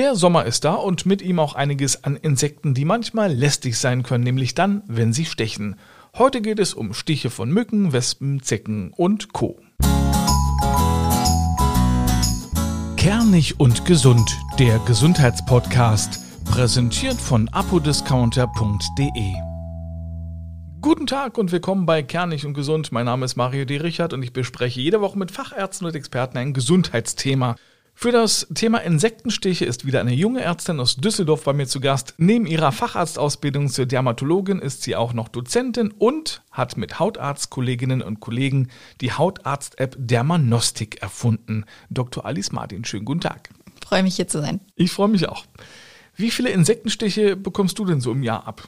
Der Sommer ist da und mit ihm auch einiges an Insekten, die manchmal lästig sein können, nämlich dann, wenn sie stechen. Heute geht es um Stiche von Mücken, Wespen, Zecken und Co. Kernig und gesund, der Gesundheitspodcast, präsentiert von apodiscounter.de. Guten Tag und willkommen bei Kernig und Gesund. Mein Name ist Mario D. Richard und ich bespreche jede Woche mit Fachärzten und Experten ein Gesundheitsthema. Für das Thema Insektenstiche ist wieder eine junge Ärztin aus Düsseldorf bei mir zu Gast. Neben ihrer Facharztausbildung zur Dermatologin ist sie auch noch Dozentin und hat mit Hautarztkolleginnen und Kollegen die Hautarzt-App Dermanostik erfunden. Dr. Alice Martin, schönen guten Tag. Ich freue mich hier zu sein. Ich freue mich auch. Wie viele Insektenstiche bekommst du denn so im Jahr ab?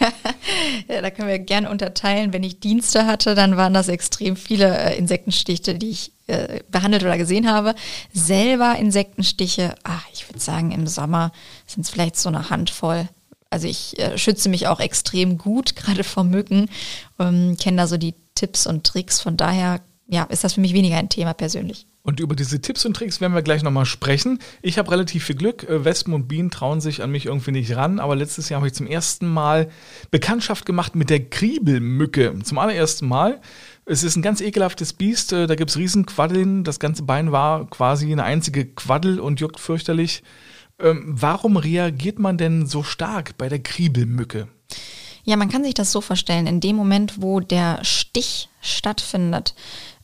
ja, da können wir gerne unterteilen. Wenn ich Dienste hatte, dann waren das extrem viele äh, Insektenstiche, die ich äh, behandelt oder gesehen habe. Selber Insektenstiche, ach, ich würde sagen, im Sommer sind es vielleicht so eine Handvoll. Also ich äh, schütze mich auch extrem gut, gerade vor Mücken, ähm, kenne da so die Tipps und Tricks. Von daher, ja, ist das für mich weniger ein Thema persönlich. Und über diese Tipps und Tricks werden wir gleich nochmal sprechen. Ich habe relativ viel Glück. Äh, Wespen und Bienen trauen sich an mich irgendwie nicht ran. Aber letztes Jahr habe ich zum ersten Mal Bekanntschaft gemacht mit der Kriebelmücke. Zum allerersten Mal. Es ist ein ganz ekelhaftes Biest. Äh, da gibt es Riesenquaddeln. Das ganze Bein war quasi eine einzige Quaddel und juckt fürchterlich. Ähm, warum reagiert man denn so stark bei der Kriebelmücke? Ja, man kann sich das so vorstellen. In dem Moment, wo der Stich stattfindet,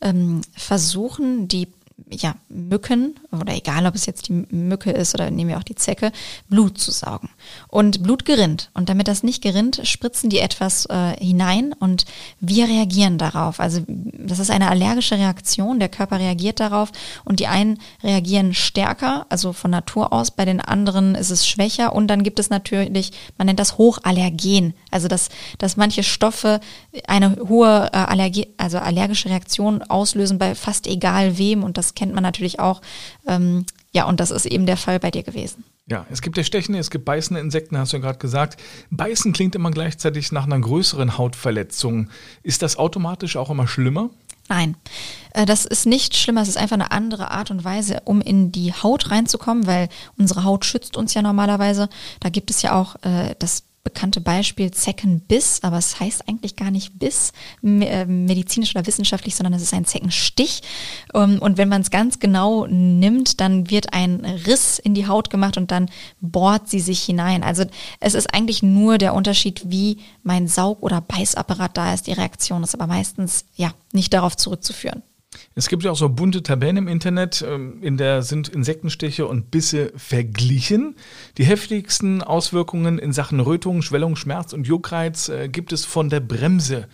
ähm, versuchen die ja, Mücken, oder egal ob es jetzt die Mücke ist oder nehmen wir auch die Zecke, Blut zu saugen. Und Blut gerinnt. Und damit das nicht gerinnt, spritzen die etwas äh, hinein und wir reagieren darauf. Also das ist eine allergische Reaktion, der Körper reagiert darauf und die einen reagieren stärker, also von Natur aus, bei den anderen ist es schwächer und dann gibt es natürlich, man nennt das Hochallergen, also dass, dass manche Stoffe eine hohe äh, Allergie, also allergische Reaktion auslösen bei fast egal wem und das kennt man natürlich auch. Ähm, ja, und das ist eben der Fall bei dir gewesen. Ja, es gibt ja stechende, es gibt beißende Insekten, hast du ja gerade gesagt. Beißen klingt immer gleichzeitig nach einer größeren Hautverletzung. Ist das automatisch auch immer schlimmer? Nein, äh, das ist nicht schlimmer. Es ist einfach eine andere Art und Weise, um in die Haut reinzukommen, weil unsere Haut schützt uns ja normalerweise. Da gibt es ja auch äh, das bekannte Beispiel Zeckenbiss, aber es heißt eigentlich gar nicht Biss, äh, medizinisch oder wissenschaftlich, sondern es ist ein Zeckenstich. Ähm, und wenn man es ganz genau nimmt, dann wird ein Riss in die Haut gemacht und dann bohrt sie sich hinein. Also es ist eigentlich nur der Unterschied, wie mein Saug- oder Beißapparat da ist. Die Reaktion ist aber meistens ja nicht darauf zurückzuführen. Es gibt ja auch so bunte Tabellen im Internet, ähm, in der sind Insektenstiche und Bisse verglichen. Die heftigsten Auswirkungen in Sachen Rötung, Schwellung, Schmerz und Juckreiz äh, gibt es von der Bremse.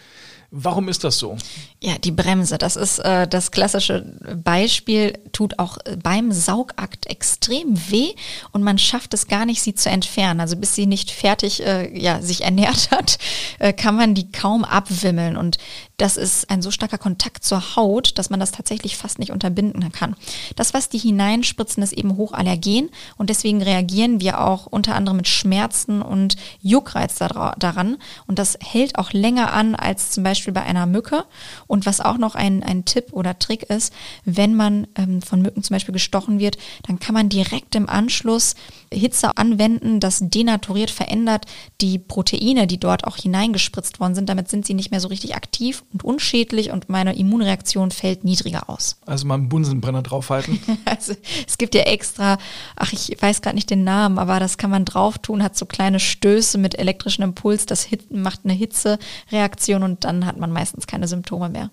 Warum ist das so? Ja, die Bremse, das ist äh, das klassische Beispiel, tut auch beim Saugakt extrem weh und man schafft es gar nicht, sie zu entfernen. Also bis sie nicht fertig äh, ja, sich ernährt hat, äh, kann man die kaum abwimmeln. Und das ist ein so starker Kontakt zur Haut, dass man das tatsächlich fast nicht unterbinden kann. Das, was die hineinspritzen, ist eben hochallergen und deswegen reagieren wir auch unter anderem mit Schmerzen und Juckreiz daran. Und das hält auch länger an als zum Beispiel bei einer Mücke. Und was auch noch ein, ein Tipp oder Trick ist, wenn man ähm, von Mücken zum Beispiel gestochen wird, dann kann man direkt im Anschluss Hitze anwenden, das denaturiert, verändert die Proteine, die dort auch hineingespritzt worden sind. Damit sind sie nicht mehr so richtig aktiv und unschädlich und meine Immunreaktion fällt niedriger aus. Also mal einen Bunsenbrenner draufhalten. also es gibt ja extra, ach ich weiß gerade nicht den Namen, aber das kann man drauf tun, hat so kleine Stöße mit elektrischem Impuls, das macht eine Hitzereaktion und dann hat man meistens keine Symptome mehr.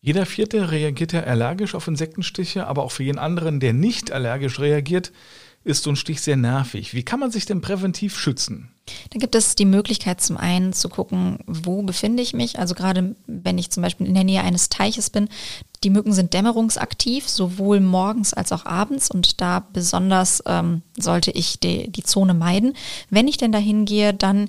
Jeder Vierte reagiert ja allergisch auf Insektenstiche, aber auch für jeden anderen, der nicht allergisch reagiert, ist so ein Stich sehr nervig. Wie kann man sich denn präventiv schützen? Da gibt es die Möglichkeit zum einen zu gucken, wo befinde ich mich. Also gerade wenn ich zum Beispiel in der Nähe eines Teiches bin, die Mücken sind dämmerungsaktiv, sowohl morgens als auch abends und da besonders ähm, sollte ich die, die Zone meiden. Wenn ich denn dahin gehe, dann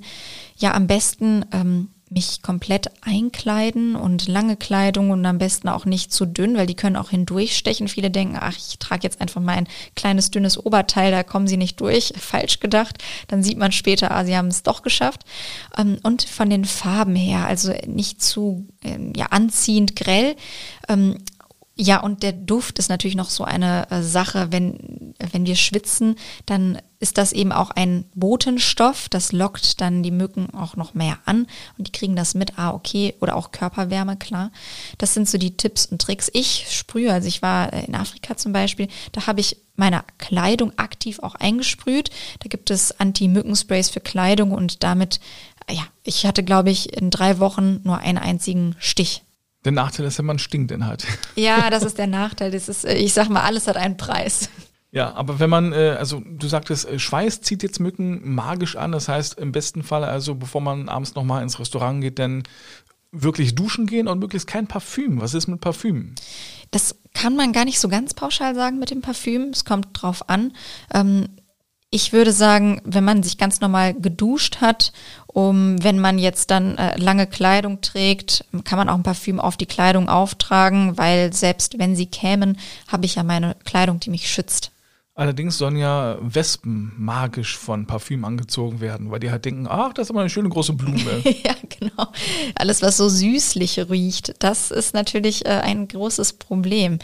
ja am besten ähm, mich komplett einkleiden und lange Kleidung und am besten auch nicht zu dünn, weil die können auch hindurchstechen. Viele denken, ach, ich trage jetzt einfach mein kleines dünnes Oberteil, da kommen sie nicht durch. Falsch gedacht. Dann sieht man später, ah, sie haben es doch geschafft. Ähm, und von den Farben her, also nicht zu ähm, ja, anziehend grell. Ja, und der Duft ist natürlich noch so eine äh, Sache, wenn, wenn wir schwitzen, dann ist das eben auch ein Botenstoff, das lockt dann die Mücken auch noch mehr an und die kriegen das mit, ah okay, oder auch Körperwärme, klar. Das sind so die Tipps und Tricks. Ich sprühe, also ich war äh, in Afrika zum Beispiel, da habe ich meine Kleidung aktiv auch eingesprüht. Da gibt es Anti-Mückensprays für Kleidung und damit, ja, ich hatte glaube ich in drei Wochen nur einen einzigen Stich. Der Nachteil ist, wenn man stinkt dann halt. Ja, das ist der Nachteil. Das ist, ich sag mal, alles hat einen Preis. Ja, aber wenn man, äh, also du sagtest, äh, Schweiß zieht jetzt Mücken magisch an. Das heißt, im besten Fall, also bevor man abends nochmal ins Restaurant geht, dann wirklich duschen gehen und möglichst kein Parfüm. Was ist mit Parfüm? Das kann man gar nicht so ganz pauschal sagen mit dem Parfüm. Es kommt drauf an. Ähm, ich würde sagen, wenn man sich ganz normal geduscht hat, um, wenn man jetzt dann äh, lange Kleidung trägt, kann man auch ein Parfüm auf die Kleidung auftragen, weil selbst wenn sie kämen, habe ich ja meine Kleidung, die mich schützt. Allerdings sollen ja Wespen magisch von Parfüm angezogen werden, weil die halt denken, ach, das ist aber eine schöne große Blume. ja, genau. Alles, was so süßlich riecht, das ist natürlich äh, ein großes Problem.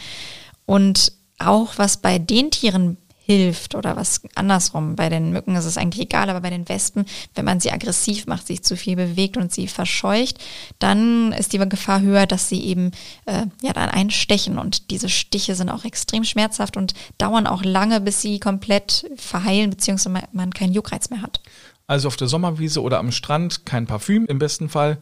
Und auch was bei den Tieren hilft oder was andersrum. Bei den Mücken ist es eigentlich egal, aber bei den Wespen, wenn man sie aggressiv macht, sich zu viel bewegt und sie verscheucht, dann ist die Gefahr höher, dass sie eben äh, ja dann einstechen und diese Stiche sind auch extrem schmerzhaft und dauern auch lange, bis sie komplett verheilen beziehungsweise man keinen Juckreiz mehr hat. Also auf der Sommerwiese oder am Strand kein Parfüm im besten Fall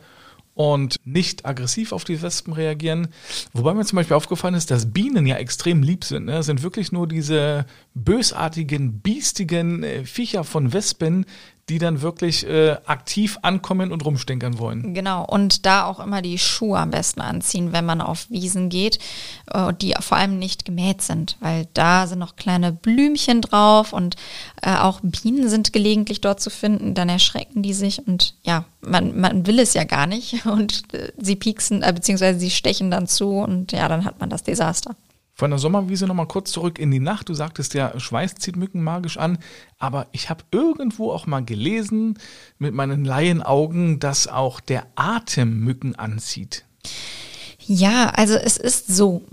und nicht aggressiv auf die Wespen reagieren. Wobei mir zum Beispiel aufgefallen ist, dass Bienen ja extrem lieb sind. Ne? Das sind wirklich nur diese bösartigen, biestigen äh, Viecher von Wespen, die dann wirklich äh, aktiv ankommen und rumstinkern wollen. Genau, und da auch immer die Schuhe am besten anziehen, wenn man auf Wiesen geht, äh, die vor allem nicht gemäht sind, weil da sind noch kleine Blümchen drauf und äh, auch Bienen sind gelegentlich dort zu finden, dann erschrecken die sich und ja, man, man will es ja gar nicht und äh, sie pieksen, äh, beziehungsweise sie stechen dann zu und ja, dann hat man das Desaster. Von der Sommerwiese nochmal kurz zurück in die Nacht. Du sagtest ja, Schweiß zieht Mücken magisch an. Aber ich habe irgendwo auch mal gelesen mit meinen Laienaugen, dass auch der Atem Mücken anzieht. Ja, also es ist so,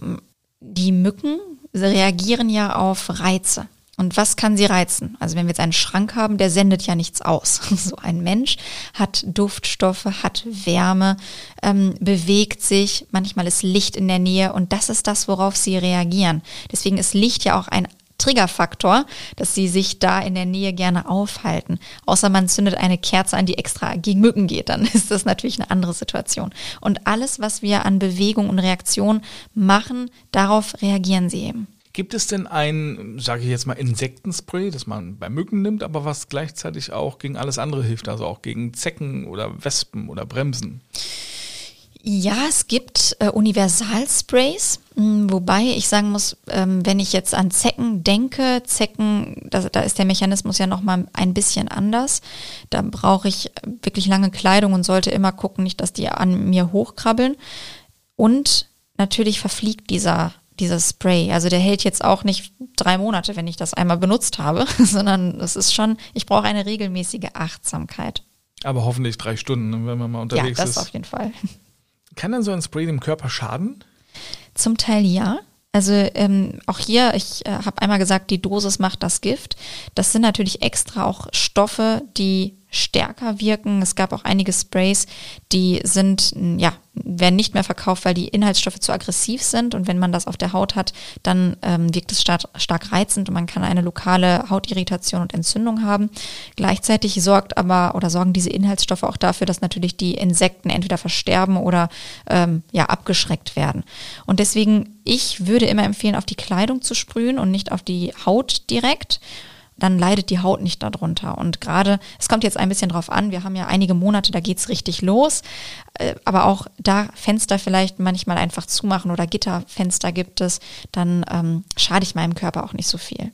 die Mücken reagieren ja auf Reize. Und was kann sie reizen? Also wenn wir jetzt einen Schrank haben, der sendet ja nichts aus. So ein Mensch hat Duftstoffe, hat Wärme, ähm, bewegt sich, manchmal ist Licht in der Nähe und das ist das, worauf sie reagieren. Deswegen ist Licht ja auch ein Triggerfaktor, dass sie sich da in der Nähe gerne aufhalten. Außer man zündet eine Kerze an, die extra gegen Mücken geht, dann ist das natürlich eine andere Situation. Und alles, was wir an Bewegung und Reaktion machen, darauf reagieren sie eben. Gibt es denn ein, sage ich jetzt mal, Insektenspray, das man bei Mücken nimmt, aber was gleichzeitig auch gegen alles andere hilft, also auch gegen Zecken oder Wespen oder Bremsen? Ja, es gibt äh, Universalsprays, hm, wobei ich sagen muss, ähm, wenn ich jetzt an Zecken denke, Zecken, da, da ist der Mechanismus ja nochmal ein bisschen anders. Da brauche ich wirklich lange Kleidung und sollte immer gucken, nicht, dass die an mir hochkrabbeln. Und natürlich verfliegt dieser dieses Spray. Also der hält jetzt auch nicht drei Monate, wenn ich das einmal benutzt habe, sondern es ist schon, ich brauche eine regelmäßige Achtsamkeit. Aber hoffentlich drei Stunden, wenn man mal unterwegs ist. Ja, das ist. auf jeden Fall. Kann dann so ein Spray dem Körper schaden? Zum Teil ja. Also ähm, auch hier, ich äh, habe einmal gesagt, die Dosis macht das Gift. Das sind natürlich extra auch Stoffe, die stärker wirken. Es gab auch einige Sprays, die sind, ja, werden nicht mehr verkauft, weil die Inhaltsstoffe zu aggressiv sind. Und wenn man das auf der Haut hat, dann ähm, wirkt es stark, stark reizend und man kann eine lokale Hautirritation und Entzündung haben. Gleichzeitig sorgt aber oder sorgen diese Inhaltsstoffe auch dafür, dass natürlich die Insekten entweder versterben oder ähm, ja, abgeschreckt werden. Und deswegen, ich würde immer empfehlen, auf die Kleidung zu sprühen und nicht auf die Haut direkt dann leidet die Haut nicht darunter. Und gerade, es kommt jetzt ein bisschen drauf an, wir haben ja einige Monate, da geht's richtig los. Äh, aber auch da Fenster vielleicht manchmal einfach zumachen oder Gitterfenster gibt es, dann ähm, schade ich meinem Körper auch nicht so viel.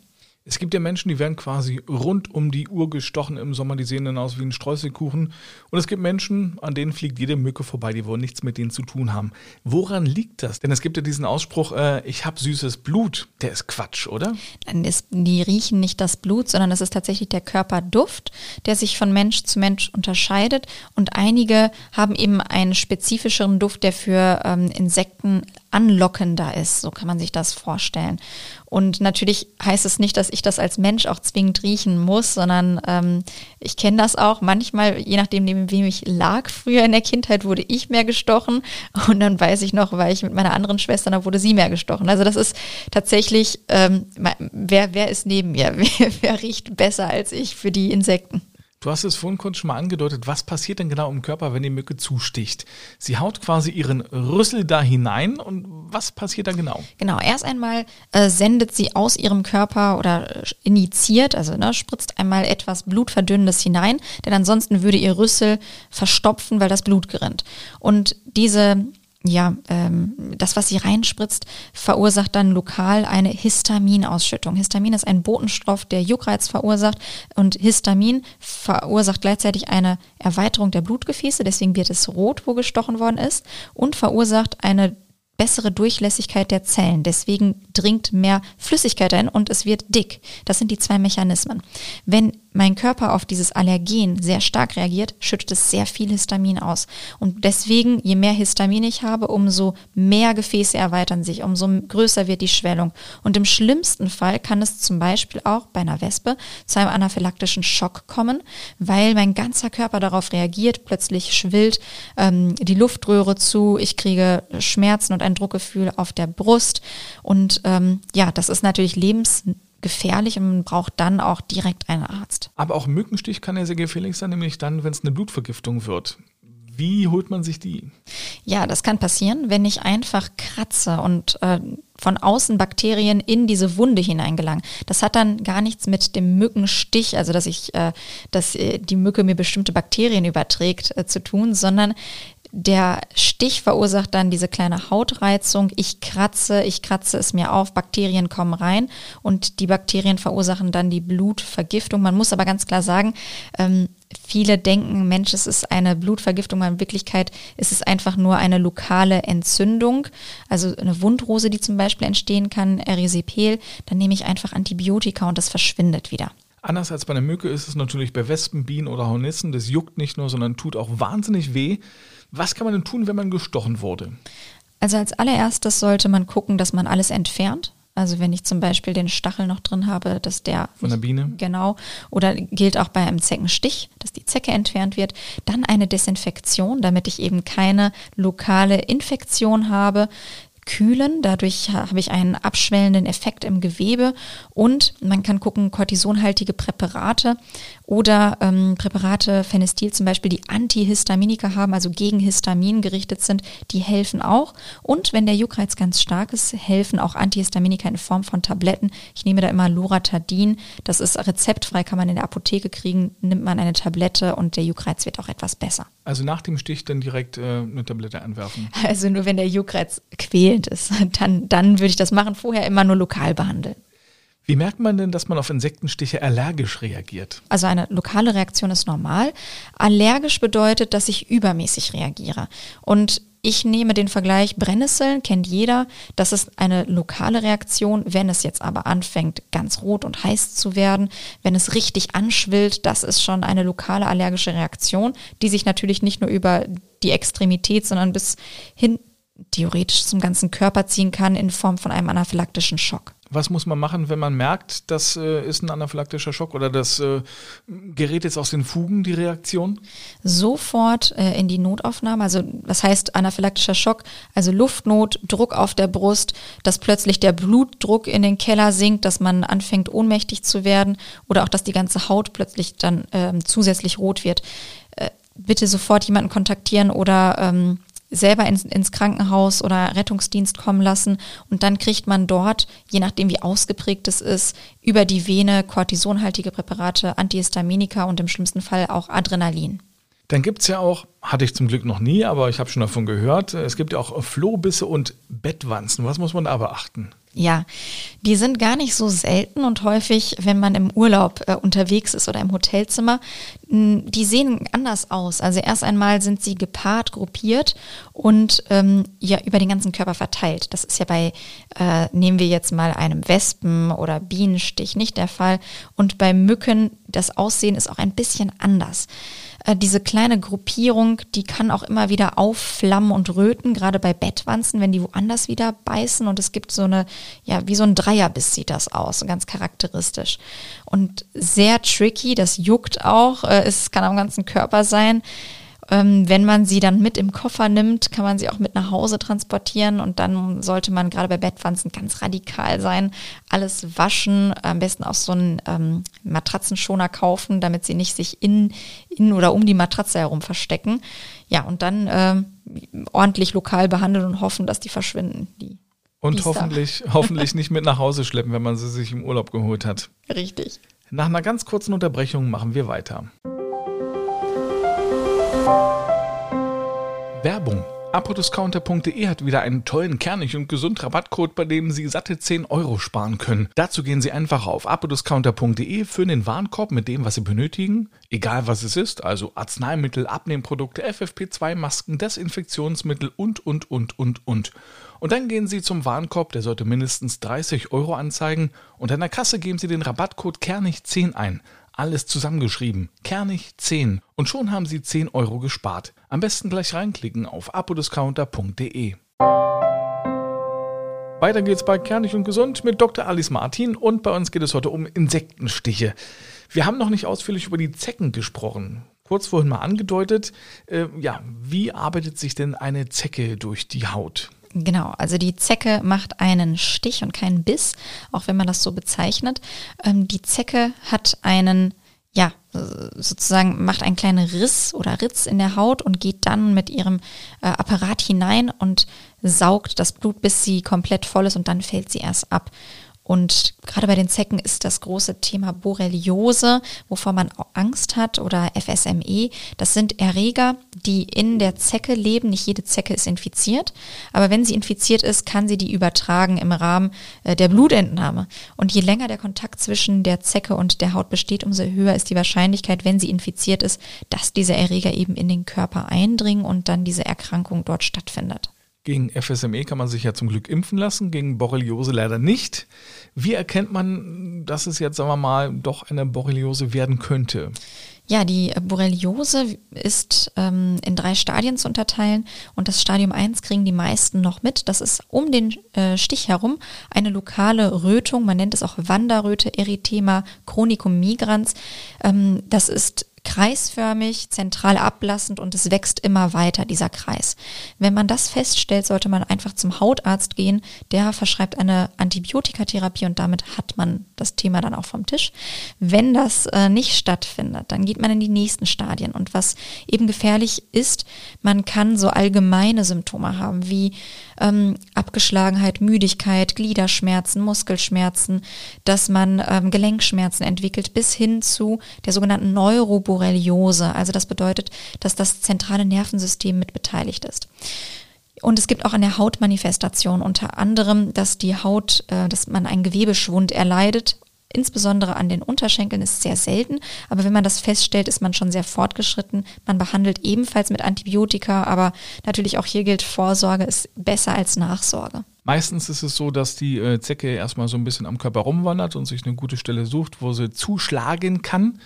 Es gibt ja Menschen, die werden quasi rund um die Uhr gestochen im Sommer, die sehen dann aus wie ein Streuselkuchen. Und es gibt Menschen, an denen fliegt jede Mücke vorbei, die wollen nichts mit denen zu tun haben. Woran liegt das? Denn es gibt ja diesen Ausspruch, äh, ich habe süßes Blut. Der ist Quatsch, oder? Nein, das, die riechen nicht das Blut, sondern es ist tatsächlich der Körperduft, der sich von Mensch zu Mensch unterscheidet. Und einige haben eben einen spezifischeren Duft, der für ähm, Insekten anlockender ist. So kann man sich das vorstellen. Und natürlich heißt es nicht, dass ich das als Mensch auch zwingend riechen muss, sondern ähm, ich kenne das auch. Manchmal, je nachdem, neben wem ich lag früher in der Kindheit, wurde ich mehr gestochen. Und dann weiß ich noch, weil ich mit meiner anderen Schwester, da wurde sie mehr gestochen. Also das ist tatsächlich, ähm, wer, wer ist neben mir? Wer, wer riecht besser als ich für die Insekten? Du hast es vorhin kurz schon mal angedeutet. Was passiert denn genau im Körper, wenn die Mücke zusticht? Sie haut quasi ihren Rüssel da hinein und was passiert da genau? Genau, erst einmal äh, sendet sie aus ihrem Körper oder äh, initiiert, also ne, spritzt einmal etwas Blutverdünnendes hinein, denn ansonsten würde ihr Rüssel verstopfen, weil das Blut gerinnt. Und diese ja, ähm, das, was sie reinspritzt, verursacht dann lokal eine Histaminausschüttung. Histamin ist ein Botenstoff, der Juckreiz verursacht und Histamin verursacht gleichzeitig eine Erweiterung der Blutgefäße, deswegen wird es rot, wo gestochen worden ist und verursacht eine bessere Durchlässigkeit der Zellen. Deswegen dringt mehr Flüssigkeit ein und es wird dick. Das sind die zwei Mechanismen. Wenn mein Körper auf dieses Allergen sehr stark reagiert, schüttet es sehr viel Histamin aus. Und deswegen, je mehr Histamin ich habe, umso mehr Gefäße erweitern sich, umso größer wird die Schwellung. Und im schlimmsten Fall kann es zum Beispiel auch bei einer Wespe zu einem anaphylaktischen Schock kommen, weil mein ganzer Körper darauf reagiert, plötzlich schwillt ähm, die Luftröhre zu, ich kriege Schmerzen und ein Druckgefühl auf der Brust. Und ähm, ja, das ist natürlich lebens gefährlich und man braucht dann auch direkt einen Arzt. Aber auch Mückenstich kann ja sehr gefährlich sein, nämlich dann, wenn es eine Blutvergiftung wird. Wie holt man sich die? Ja, das kann passieren, wenn ich einfach kratze und äh, von außen Bakterien in diese Wunde hineingelangen. Das hat dann gar nichts mit dem Mückenstich, also dass ich, äh, dass äh, die Mücke mir bestimmte Bakterien überträgt, äh, zu tun, sondern der Stich verursacht dann diese kleine Hautreizung. Ich kratze, ich kratze es mir auf, Bakterien kommen rein und die Bakterien verursachen dann die Blutvergiftung. Man muss aber ganz klar sagen, ähm, viele denken, Mensch, es ist eine Blutvergiftung, aber in Wirklichkeit ist es einfach nur eine lokale Entzündung, also eine Wundrose, die zum Beispiel entstehen kann, Erisipel. Dann nehme ich einfach Antibiotika und das verschwindet wieder. Anders als bei einer Mücke ist es natürlich bei Wespen, Bienen oder Hornissen. Das juckt nicht nur, sondern tut auch wahnsinnig weh. Was kann man denn tun, wenn man gestochen wurde? Also als allererstes sollte man gucken, dass man alles entfernt. Also wenn ich zum Beispiel den Stachel noch drin habe, dass der von der Biene genau oder gilt auch bei einem Zeckenstich, dass die Zecke entfernt wird, dann eine Desinfektion, damit ich eben keine lokale Infektion habe kühlen. Dadurch habe ich einen abschwellenden Effekt im Gewebe und man kann gucken, kortisonhaltige Präparate oder ähm, Präparate, Phenestil zum Beispiel, die Antihistaminika haben, also gegen Histamin gerichtet sind, die helfen auch. Und wenn der Juckreiz ganz stark ist, helfen auch Antihistaminika in Form von Tabletten. Ich nehme da immer Loratadin. Das ist rezeptfrei, kann man in der Apotheke kriegen. Nimmt man eine Tablette und der Juckreiz wird auch etwas besser. Also nach dem Stich dann direkt äh, eine Tablette anwerfen? Also nur wenn der Juckreiz quälend ist, dann, dann würde ich das machen. Vorher immer nur lokal behandeln. Wie merkt man denn, dass man auf Insektenstiche allergisch reagiert? Also eine lokale Reaktion ist normal. Allergisch bedeutet, dass ich übermäßig reagiere. Und ich nehme den Vergleich Brennnesseln, kennt jeder. Das ist eine lokale Reaktion. Wenn es jetzt aber anfängt, ganz rot und heiß zu werden, wenn es richtig anschwillt, das ist schon eine lokale allergische Reaktion, die sich natürlich nicht nur über die Extremität, sondern bis hin theoretisch zum ganzen Körper ziehen kann in Form von einem anaphylaktischen Schock. Was muss man machen, wenn man merkt, das äh, ist ein anaphylaktischer Schock oder das äh, gerät jetzt aus den Fugen, die Reaktion? Sofort äh, in die Notaufnahme. Also was heißt anaphylaktischer Schock? Also Luftnot, Druck auf der Brust, dass plötzlich der Blutdruck in den Keller sinkt, dass man anfängt ohnmächtig zu werden oder auch, dass die ganze Haut plötzlich dann ähm, zusätzlich rot wird. Äh, bitte sofort jemanden kontaktieren oder ähm, selber ins, ins Krankenhaus oder Rettungsdienst kommen lassen und dann kriegt man dort, je nachdem wie ausgeprägt es ist, über die Vene kortisonhaltige Präparate, Antihistaminika und im schlimmsten Fall auch Adrenalin. Dann gibt es ja auch, hatte ich zum Glück noch nie, aber ich habe schon davon gehört, es gibt ja auch Flohbisse und Bettwanzen. Was muss man da beachten? Ja, die sind gar nicht so selten und häufig, wenn man im Urlaub äh, unterwegs ist oder im Hotelzimmer, mh, die sehen anders aus. Also erst einmal sind sie gepaart, gruppiert und ähm, ja über den ganzen Körper verteilt. Das ist ja bei, äh, nehmen wir jetzt mal einem Wespen- oder Bienenstich nicht der Fall. Und bei Mücken, das Aussehen ist auch ein bisschen anders. Äh, diese kleine Gruppierung, die kann auch immer wieder aufflammen und röten, gerade bei Bettwanzen, wenn die woanders wieder beißen. Und es gibt so eine, ja, wie so ein Dreierbiss sieht das aus, ganz charakteristisch. Und sehr tricky, das juckt auch, äh, es kann am ganzen Körper sein. Ähm, wenn man sie dann mit im Koffer nimmt, kann man sie auch mit nach Hause transportieren und dann sollte man gerade bei Bettpflanzen ganz radikal sein. Alles waschen, am besten auch so einen ähm, Matratzenschoner kaufen, damit sie nicht sich in, in oder um die Matratze herum verstecken. Ja, und dann äh, ordentlich lokal behandeln und hoffen, dass die verschwinden. Die und hoffentlich, hoffentlich nicht mit nach Hause schleppen, wenn man sie sich im Urlaub geholt hat. Richtig. Nach einer ganz kurzen Unterbrechung machen wir weiter. Werbung. Apodiscounter.de hat wieder einen tollen, kernig und gesund Rabattcode, bei dem Sie satte 10 Euro sparen können. Dazu gehen Sie einfach auf apodiscounter.de, füllen den Warenkorb mit dem, was Sie benötigen, egal was es ist, also Arzneimittel, Abnehmprodukte, FFP2-Masken, Desinfektionsmittel und, und, und, und, und. Und dann gehen Sie zum Warenkorb, der sollte mindestens 30 Euro anzeigen und an der Kasse geben Sie den Rabattcode Kernig10 ein alles zusammengeschrieben. Kernig 10. Und schon haben Sie 10 Euro gespart. Am besten gleich reinklicken auf apodiscounter.de. Weiter geht's bei Kernig und Gesund mit Dr. Alice Martin und bei uns geht es heute um Insektenstiche. Wir haben noch nicht ausführlich über die Zecken gesprochen. Kurz vorhin mal angedeutet, äh, ja, wie arbeitet sich denn eine Zecke durch die Haut? Genau, also die Zecke macht einen Stich und keinen Biss, auch wenn man das so bezeichnet. Ähm, die Zecke hat einen, ja, sozusagen macht einen kleinen Riss oder Ritz in der Haut und geht dann mit ihrem äh, Apparat hinein und saugt das Blut, bis sie komplett voll ist und dann fällt sie erst ab. Und gerade bei den Zecken ist das große Thema Borreliose, wovor man Angst hat, oder FSME. Das sind Erreger, die in der Zecke leben. Nicht jede Zecke ist infiziert, aber wenn sie infiziert ist, kann sie die übertragen im Rahmen äh, der Blutentnahme. Und je länger der Kontakt zwischen der Zecke und der Haut besteht, umso höher ist die Wahrscheinlichkeit, wenn sie infiziert ist, dass diese Erreger eben in den Körper eindringen und dann diese Erkrankung dort stattfindet. Gegen FSME kann man sich ja zum Glück impfen lassen, gegen Borreliose leider nicht. Wie erkennt man, dass es jetzt, sagen wir mal, doch eine Borreliose werden könnte? Ja, die Borreliose ist ähm, in drei Stadien zu unterteilen und das Stadium 1 kriegen die meisten noch mit. Das ist um den äh, Stich herum eine lokale Rötung, man nennt es auch Wanderröte, Erythema chronicum migrans. Ähm, das ist kreisförmig, zentral ablassend und es wächst immer weiter, dieser Kreis. Wenn man das feststellt, sollte man einfach zum Hautarzt gehen. Der verschreibt eine Antibiotikatherapie und damit hat man das Thema dann auch vom Tisch. Wenn das äh, nicht stattfindet, dann geht man in die nächsten Stadien. Und was eben gefährlich ist, man kann so allgemeine Symptome haben wie ähm, Abgeschlagenheit, Müdigkeit, Gliederschmerzen, Muskelschmerzen, dass man ähm, Gelenkschmerzen entwickelt, bis hin zu der sogenannten Neuroborreliose. Also das bedeutet, dass das zentrale Nervensystem mit beteiligt ist. Und es gibt auch eine Hautmanifestation, unter anderem, dass die Haut, äh, dass man einen Gewebeschwund erleidet insbesondere an den Unterschenkeln ist sehr selten, aber wenn man das feststellt, ist man schon sehr fortgeschritten. Man behandelt ebenfalls mit Antibiotika, aber natürlich auch hier gilt, Vorsorge ist besser als Nachsorge. Meistens ist es so, dass die äh, Zecke erstmal so ein bisschen am Körper rumwandert und sich eine gute Stelle sucht, wo sie zuschlagen kann.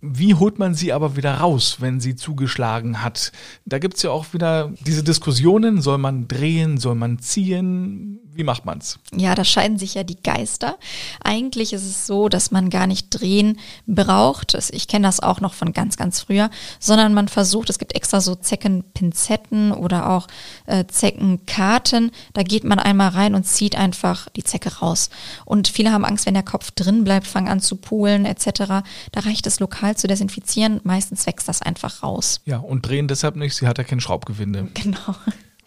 Wie holt man sie aber wieder raus, wenn sie zugeschlagen hat? Da gibt es ja auch wieder diese Diskussionen, soll man drehen, soll man ziehen? Wie macht man's? Ja, da scheiden sich ja die Geister. Eigentlich ist es so, dass man gar nicht drehen braucht. Ich kenne das auch noch von ganz, ganz früher, sondern man versucht, es gibt extra so Zeckenpinzetten oder auch äh, Zeckenkarten. Da geht man einmal rein und zieht einfach die Zecke raus. Und viele haben Angst, wenn der Kopf drin bleibt, fangen an zu poolen etc. Da reicht es lokal zu desinfizieren. Meistens wächst das einfach raus. Ja, und drehen deshalb nicht. Sie hat ja kein Schraubgewinde. Genau.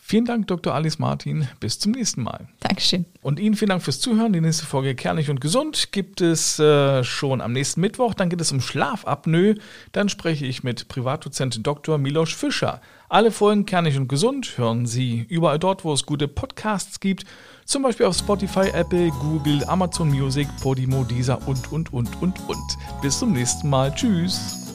Vielen Dank, Dr. Alice Martin. Bis zum nächsten Mal. Dankeschön. Und Ihnen vielen Dank fürs Zuhören. Die nächste Folge Kernig und Gesund gibt es äh, schon am nächsten Mittwoch. Dann geht es um Schlafapnoe. Dann spreche ich mit Privatdozent Dr. Miloš Fischer. Alle Folgen Kernig und Gesund hören Sie überall dort, wo es gute Podcasts gibt. Zum Beispiel auf Spotify, Apple, Google, Amazon Music, Podimo, Deezer und, und, und, und, und. Bis zum nächsten Mal. Tschüss.